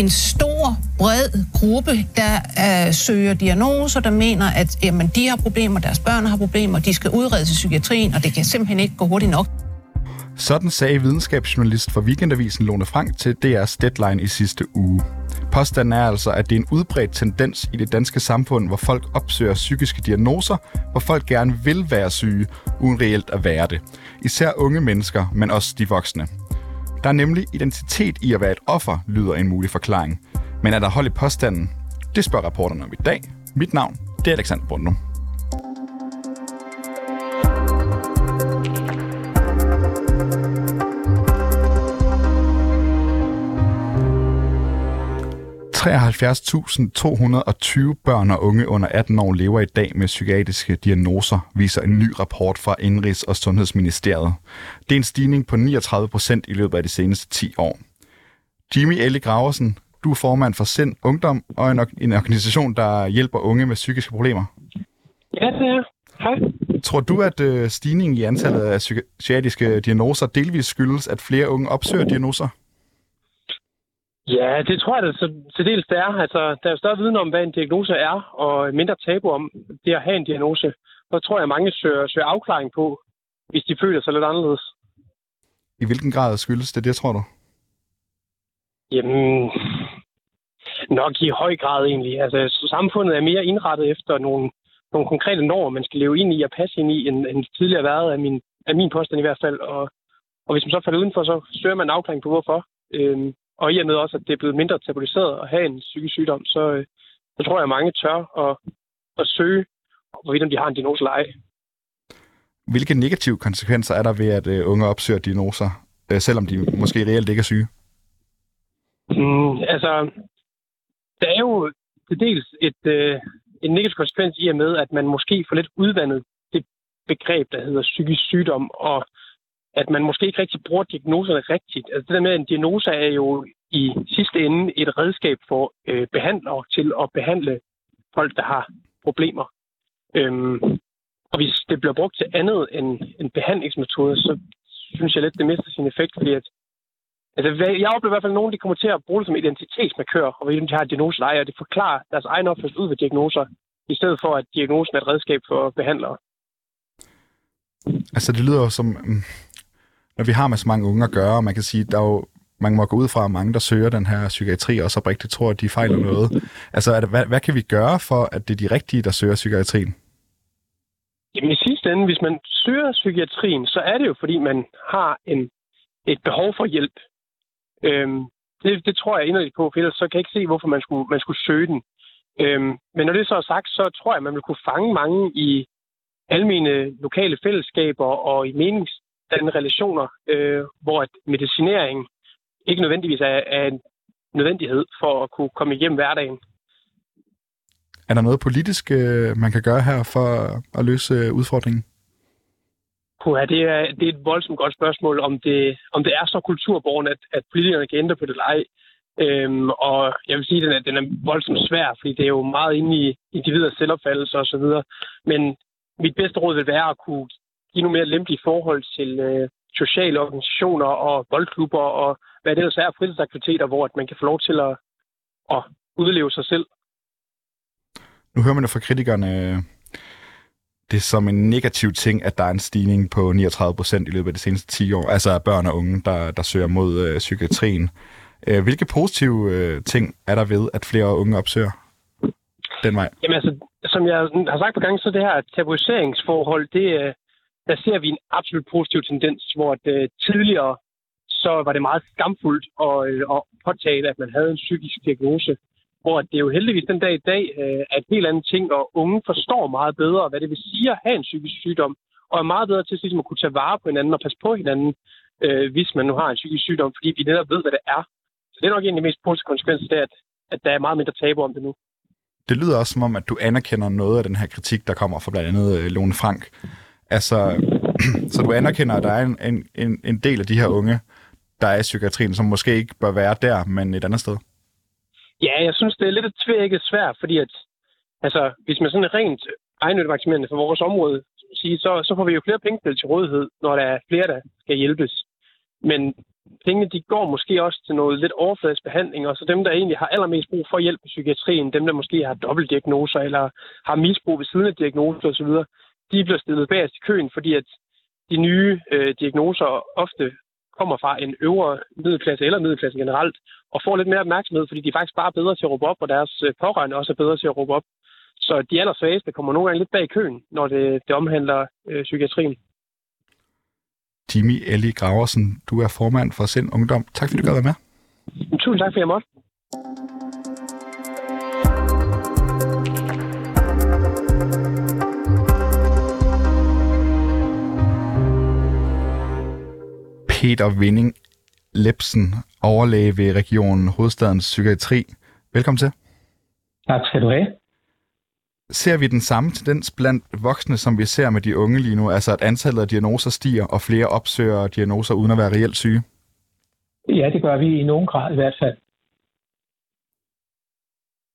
en stor, bred gruppe, der øh, søger diagnoser, der mener, at jamen, de har problemer, deres børn har problemer, de skal udredes i psykiatrien, og det kan simpelthen ikke gå hurtigt nok. Sådan sagde videnskabsjournalist for Weekendavisen Lone Frank til DR's Deadline i sidste uge. Påstanden er altså, at det er en udbredt tendens i det danske samfund, hvor folk opsøger psykiske diagnoser, hvor folk gerne vil være syge, uden reelt at være det. Især unge mennesker, men også de voksne. Der er nemlig identitet i at være et offer, lyder en mulig forklaring. Men er der hold i påstanden? Det spørger rapporterne om i dag. Mit navn, det er Alexander Brundum. 73.220 børn og unge under 18 år lever i dag med psykiatriske diagnoser, viser en ny rapport fra Indrigs- og Sundhedsministeriet. Det er en stigning på 39 procent i løbet af de seneste 10 år. Jimmy Elle Graversen, du er formand for Sind Ungdom og en, en organisation, der hjælper unge med psykiske problemer. Ja, det er. Hej. Tror du, at øh, stigningen i antallet af psykiatriske diagnoser delvis skyldes, at flere unge opsøger diagnoser? Ja, det tror jeg da til dels det er. Altså, der er større viden om, hvad en diagnose er, og mindre tabu om det at have en diagnose. Så tror jeg, at mange søger, søger afklaring på, hvis de føler sig lidt anderledes. I hvilken grad skyldes det, det tror du? Jamen, nok i høj grad egentlig. Altså, samfundet er mere indrettet efter nogle, nogle konkrete normer, man skal leve ind i og passe ind i, end, end tidligere været af min, af min påstand i hvert fald. Og, og hvis man så falder udenfor, så søger man afklaring på, hvorfor. Øhm, og i og med også, at det er blevet mindre tabuiseret at have en psykisk sygdom, så, øh, så tror jeg, at mange tør at, at søge, hvorvidt de har en diagnose eller ej. Hvilke negative konsekvenser er der ved, at uh, unge opsøger diagnoser, uh, selvom de måske reelt ikke er syge? Mm, altså, der er jo til dels et, uh, en negativ konsekvens i og med, at man måske får lidt udvandet det begreb, der hedder psykisk sygdom, og at man måske ikke rigtig bruger diagnoserne rigtigt. Altså det der med, at en diagnose er jo i sidste ende et redskab for øh, behandlere til at behandle folk, der har problemer. Øhm, og hvis det bliver brugt til andet end en behandlingsmetode, så synes jeg lidt, det mister sin effekt, fordi at Altså, jeg oplever i hvert fald, nogen der kommer til at bruge det som identitetsmarkør, og hvis de har diagnose og det forklarer deres egen opførsel ud ved diagnoser, i stedet for, at diagnosen er et redskab for behandlere. Altså, det lyder jo som, mm, når vi har med så mange unge at gøre, og man kan sige, der er jo man må gå ud fra, at mange, der søger den her psykiatri, og så rigtigt tror, at de fejler noget. Altså, er det, hvad, hvad kan vi gøre for, at det er de rigtige, der søger psykiatrien? Jamen i sidste ende, hvis man søger psykiatrien, så er det jo, fordi man har en, et behov for hjælp. Øhm, det, det tror jeg inderligt på, for ellers så kan jeg ikke se, hvorfor man skulle, man skulle søge den. Øhm, men når det så er sagt, så tror jeg, at man vil kunne fange mange i almene lokale fællesskaber og i menings, danne relationer, øh, hvor at medicinering ikke nødvendigvis er, er en nødvendighed for at kunne komme igennem hverdagen. Er der noget politisk, øh, man kan gøre her for at løse øh, udfordringen? Puha, det, er, det er et voldsomt godt spørgsmål, om det, om det er så kulturborgen, at, at politikerne kan ændre på det eller ej. Øhm, og jeg vil sige, at den er, den er voldsomt svær, fordi det er jo meget inde i individers selvopfattelse osv. Men mit bedste råd vil være at kunne nogle mere lempelige forhold til øh, sociale organisationer og boldklubber og hvad det ellers er fritidsaktiviteter, hvor man kan få lov til at, at udleve sig selv. Nu hører man jo fra kritikerne, øh, det er som en negativ ting, at der er en stigning på 39 procent i løbet af de seneste 10 år, altså børn og unge, der, der søger mod øh, psykiatrien. Øh, hvilke positive øh, ting er der ved, at flere unge opsøger den vej? Jamen altså, som jeg har sagt på gang, så det her tabuiseringsforhold, det, øh, der ser vi en absolut positiv tendens, hvor at, øh, tidligere så var det meget skamfuldt at, øh, at påtale, at man havde en psykisk diagnose. Hvor det er jo heldigvis den dag i dag øh, at helt anden ting, og unge forstår meget bedre, hvad det vil sige at have en psykisk sygdom, og er meget bedre til ligesom, at kunne tage vare på hinanden og passe på hinanden, øh, hvis man nu har en psykisk sygdom, fordi vi netop ved, hvad det er. Så det er nok en af de mest positive konsekvenser, det er, at, at der er meget mindre tabu om det nu. Det lyder også som om, at du anerkender noget af den her kritik, der kommer fra blandt andet øh, Lone Frank. Altså, så du anerkender, at der er en, en, en del af de her unge, der er i psykiatrien, som måske ikke bør være der, men et andet sted? Ja, jeg synes, det er lidt et tvækket svært, fordi at, altså, hvis man sådan er rent egenødvaksimerende for vores område, sige, så, så får vi jo flere penge til rådighed, når der er flere, der skal hjælpes. Men pengene de går måske også til noget lidt overfladisk behandling, og så dem, der egentlig har allermest brug for hjælp i psykiatrien, dem, der måske har dobbeltdiagnoser eller har misbrug ved siden af diagnoser osv., de bliver stillet bag i køen, fordi at de nye øh, diagnoser ofte kommer fra en øvre middelklasse eller middelklasse generelt, og får lidt mere opmærksomhed, fordi de er faktisk bare bedre til at råbe op, og deres øh, pårørende også er bedre til at råbe op. Så de allersvageste kommer nogle gange lidt bag i køen, når det, det omhandler øh, psykiatrien. Jimmy Ellie Graversen, du er formand for Sind Ungdom. Tak fordi du gad være med. Tusind tak, for jeg måtte. Peter Vinding Lepsen, overlæge ved Regionen Hovedstadens Psykiatri. Velkommen til. Tak skal du have. Ser vi den samme tendens blandt voksne, som vi ser med de unge lige nu? Altså at antallet af diagnoser stiger, og flere opsøger diagnoser uden at være reelt syge? Ja, det gør vi i nogen grad i hvert fald.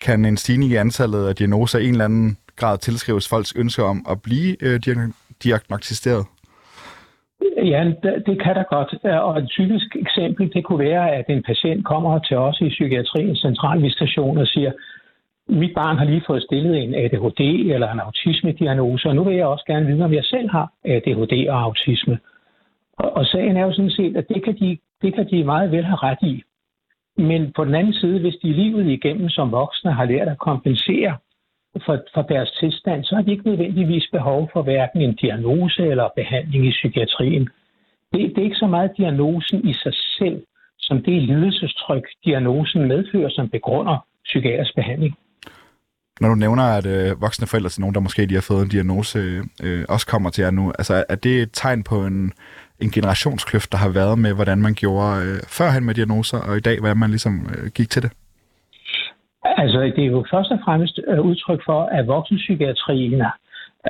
Kan en stigning i antallet af diagnoser i en eller anden grad tilskrives folks ønsker om at blive øh, diagnostiseret? Ja, det kan der godt. Øh, og et typisk eksempel, det kunne være, at en patient kommer til os i psykiatriens centralvisitation og siger, mit barn har lige fået stillet en ADHD eller en autisme-diagnose, og nu vil jeg også gerne vide, om jeg selv har ADHD og autisme. Og, og sagen er jo sådan set, at det kan, de, det kan de meget vel have ret i. Men på den anden side, hvis de livet igennem som voksne har lært at kompensere for, for deres tilstand, så har de ikke nødvendigvis behov for hverken en diagnose eller behandling i psykiatrien. Det, det er ikke så meget diagnosen i sig selv, som det lidelsestryk, diagnosen medfører, som begrunder psykiatrisk behandling. Når du nævner, at øh, voksne forældre til nogen, der måske lige har fået en diagnose, øh, også kommer til jer nu, altså er det et tegn på en, en generationskløft, der har været med, hvordan man gjorde øh, førhen med diagnoser, og i dag, hvordan man ligesom øh, gik til det? Altså, det er jo først og fremmest øh, udtryk for, at voksenpsykiatrien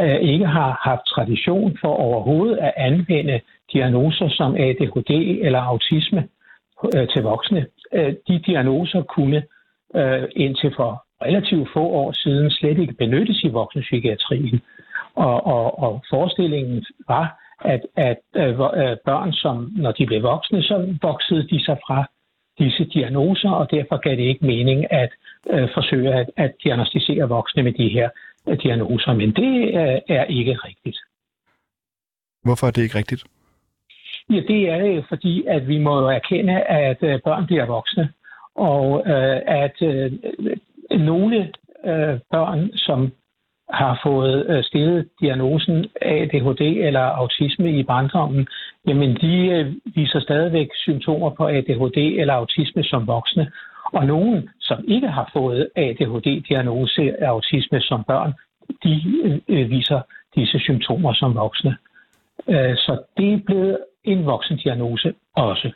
øh, ikke har haft tradition for overhovedet at anvende diagnoser som ADHD eller autisme øh, til voksne. De diagnoser kunne indtil for relativt få år siden slet ikke benyttes i voksenpsykiatrien. Og, og, og forestillingen var, at, at, at børn, som når de blev voksne, så voksede de sig fra disse diagnoser, og derfor gav det ikke mening at øh, forsøge at, at diagnostisere voksne med de her øh, diagnoser. Men det øh, er ikke rigtigt. Hvorfor er det ikke rigtigt? Ja, det er jo fordi, at vi må erkende, at øh, børn bliver voksne, og øh, at øh, nogle øh, børn, som har fået øh, stillet diagnosen ADHD eller autisme i barndommen, jamen de øh, viser stadigvæk symptomer på ADHD eller autisme som voksne. Og nogen, som ikke har fået ADHD-diagnose af autisme som børn, de øh, viser disse symptomer som voksne. Øh, så det er blevet en voksendiagnose også.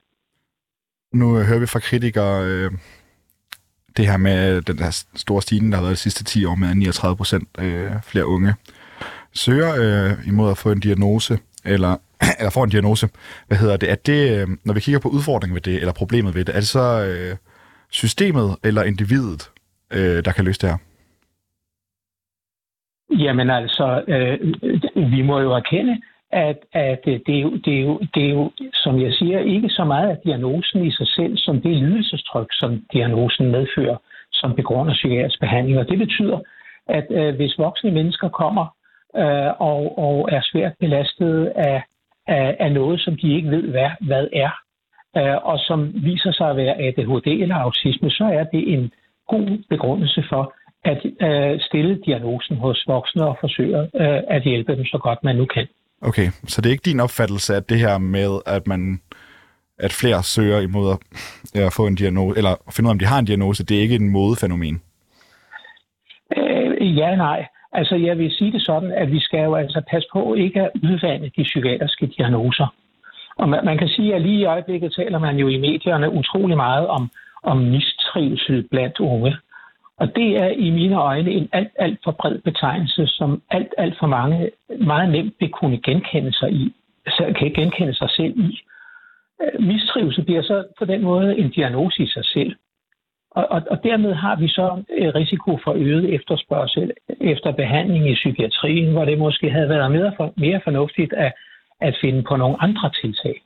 Nu hører vi fra kritikere øh, det her med øh, den der store stigning, der har været de sidste 10 år med 39 procent øh, flere unge, søger øh, imod at få en diagnose, eller, eller får en diagnose. Hvad hedder det? Er det, når vi kigger på udfordringen ved det, eller problemet ved det, er det så øh, systemet eller individet, øh, der kan løse det her? Jamen altså, øh, vi må jo erkende, at, at det, er jo, det, er jo, det er jo, som jeg siger, ikke så meget af diagnosen i sig selv, som det lidelsestryk, som diagnosen medfører, som begrunder psykiatrisk behandling. Og det betyder, at øh, hvis voksne mennesker kommer øh, og, og er svært belastet af, af, af noget, som de ikke ved, hvad, hvad er, øh, og som viser sig at være ADHD eller autisme, så er det en god begrundelse for at øh, stille diagnosen hos voksne og forsøge øh, at hjælpe dem så godt man nu kan. Okay, så det er ikke din opfattelse, at det her med, at man at flere søger imod at, at få en diagnose, eller finde ud af, om de har en diagnose, det er ikke en modefænomen? Øh, ja, nej. Altså, jeg vil sige det sådan, at vi skal jo altså passe på ikke at udvande de psykiatriske diagnoser. Og man, man kan sige, at lige i øjeblikket taler man jo i medierne utrolig meget om, om mistrivsel blandt unge. Og det er i mine øjne en alt, alt for bred betegnelse, som alt, alt for mange meget nemt vil kunne genkende sig i, kan genkende sig selv i. Øh, mistrivsel bliver så på den måde en diagnose i sig selv. Og, og, og dermed har vi så øh, risiko for øget efterspørgsel efter behandling i psykiatrien, hvor det måske havde været mere, for, mere fornuftigt at, at finde på nogle andre tiltag.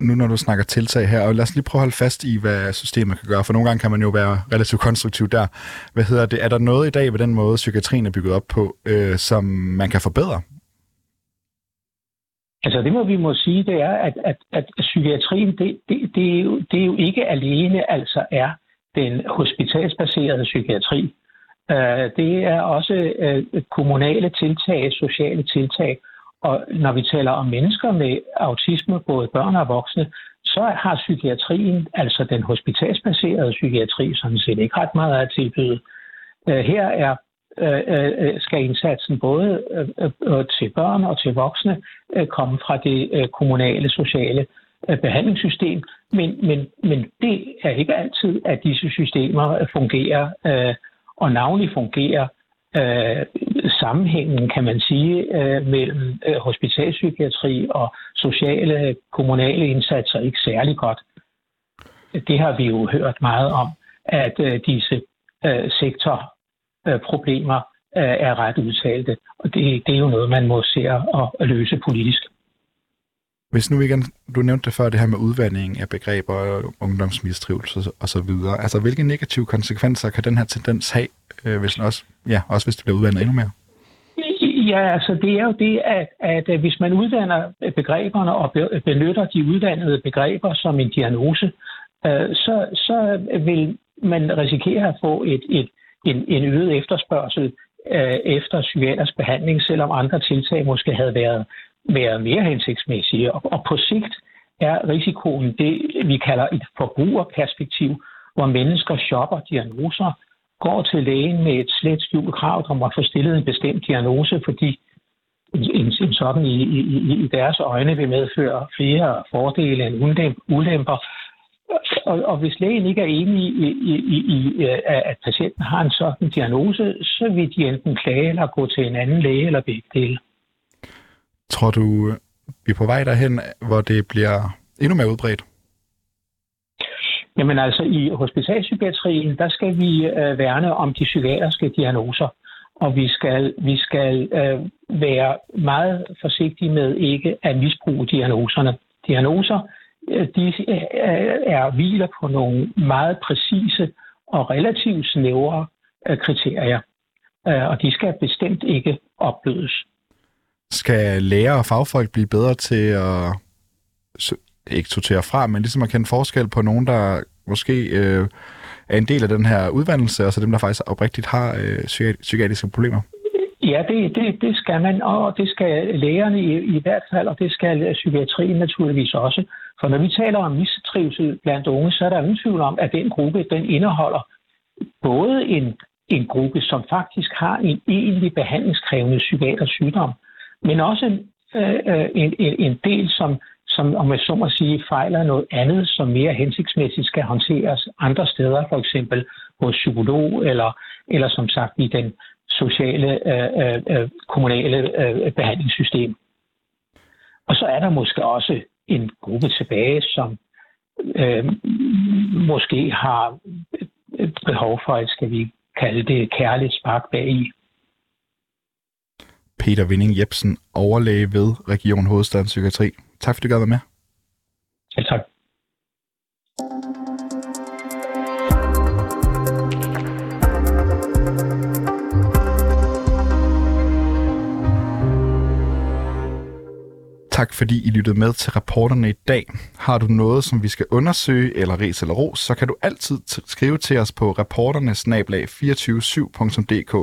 nu når du snakker tiltag her, og lad os lige prøve at holde fast i, hvad systemet kan gøre, for nogle gange kan man jo være relativt konstruktiv der. Hvad hedder det? Er der noget i dag ved den måde, psykiatrien er bygget op på, øh, som man kan forbedre? Altså det må vi må sige, det er, at, at, at psykiatrien, det, det, det, er jo, det er jo ikke alene altså er den hospitalsbaserede psykiatri. Uh, det er også uh, kommunale tiltag, sociale tiltag, og når vi taler om mennesker med autisme, både børn og voksne, så har psykiatrien, altså den hospitalsbaserede psykiatri, sådan set ikke ret meget at tilbyde. Øh, her er øh, øh, skal indsatsen både til børn og til voksne komme fra det kommunale sociale behandlingssystem, men, men, men det er ikke altid, at disse systemer fungerer, og navnlig fungerer Øh, sammenhængen, kan man sige, øh, mellem øh, hospitalspsykiatri og sociale kommunale indsatser ikke særlig godt. Det har vi jo hørt meget om, at disse sektor Øh, problemer øh, er ret udtalte. Og det, det er jo noget, man må se at løse politisk. Hvis nu igen, du nævnte det før, det her med udvandring af begreber, ungdomsmistrivelse og så videre. Altså, hvilke negative konsekvenser kan den her tendens have, øh, hvis også, ja, også hvis det bliver udvandet endnu mere? Ja, altså det er jo det, at, at øh, hvis man uddanner øh, begreberne og benytter de uddannede begreber som en diagnose, øh, så, så vil man risikere at få et, et, en, en øget efterspørgsel øh, efter psykiatrisk behandling, selvom andre tiltag måske havde været, være mere hensigtsmæssige. Og, og på sigt er risikoen det, vi kalder et forbrugerperspektiv, hvor mennesker shopper diagnoser, går til lægen med et slet skjult krav om at få stillet en bestemt diagnose, fordi en, en sådan i, i, i deres øjne vil medføre flere fordele end ulemper, og, og hvis lægen ikke er enig i, i, i, i, øh, at patienten har en sådan diagnose, så vil de enten klage eller gå til en anden læge eller begge dele. Tror du, vi er på vej derhen, hvor det bliver endnu mere udbredt? Jamen altså, i hospitalpsykiatrien, der skal vi øh, værne om de psykiatriske diagnoser, og vi skal, vi skal øh, være meget forsigtige med ikke at misbruge diagnoserne. Diagnoser Øh, de øh, er hviler på nogle meget præcise og relativt snævre øh, kriterier, øh, og de skal bestemt ikke opblødes. Skal lærer og fagfolk blive bedre til at ikke sortere fra, men ligesom at kende forskel på nogen, der måske øh, er en del af den her udvandelse, og så dem, der faktisk oprigtigt har øh, psykiatriske problemer? Ja, det, det, det skal man, og det skal lægerne i, i hvert fald, og det skal øh, psykiatrien naturligvis også. For når vi taler om mistrivsel blandt unge, så er der ingen tvivl om, at den gruppe, den indeholder både en, en gruppe, som faktisk har en egentlig behandlingskrævende psykiatrisk sygdom, men også øh, øh, en, en, en del, som, som om jeg så må sige, fejler noget andet, som mere hensigtsmæssigt skal håndteres andre steder, for eksempel hos psykolog, eller, eller som sagt i den sociale, øh, øh, øh kommunale øh, behandlingssystem. Og så er der måske også en gruppe tilbage, som øh, måske har behov for at skal vi kalde det, kærligt spark bag i. Peter Vinding Jebsen, overlæge ved Region Hovedstaden Psykiatri. Tak fordi du gad være med. Selv tak. Tak fordi I lyttede med til rapporterne i dag. Har du noget, som vi skal undersøge, eller ris eller ros, så kan du altid skrive til os på rapporterne-247.dk.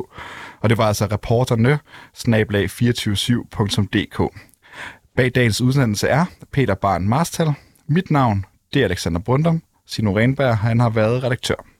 Og det var altså rapporterne-247.dk. Bag dagens udsendelse er Peter Barn Marstal. Mit navn, det er Alexander Brundum. Sino Renberg, han har været redaktør.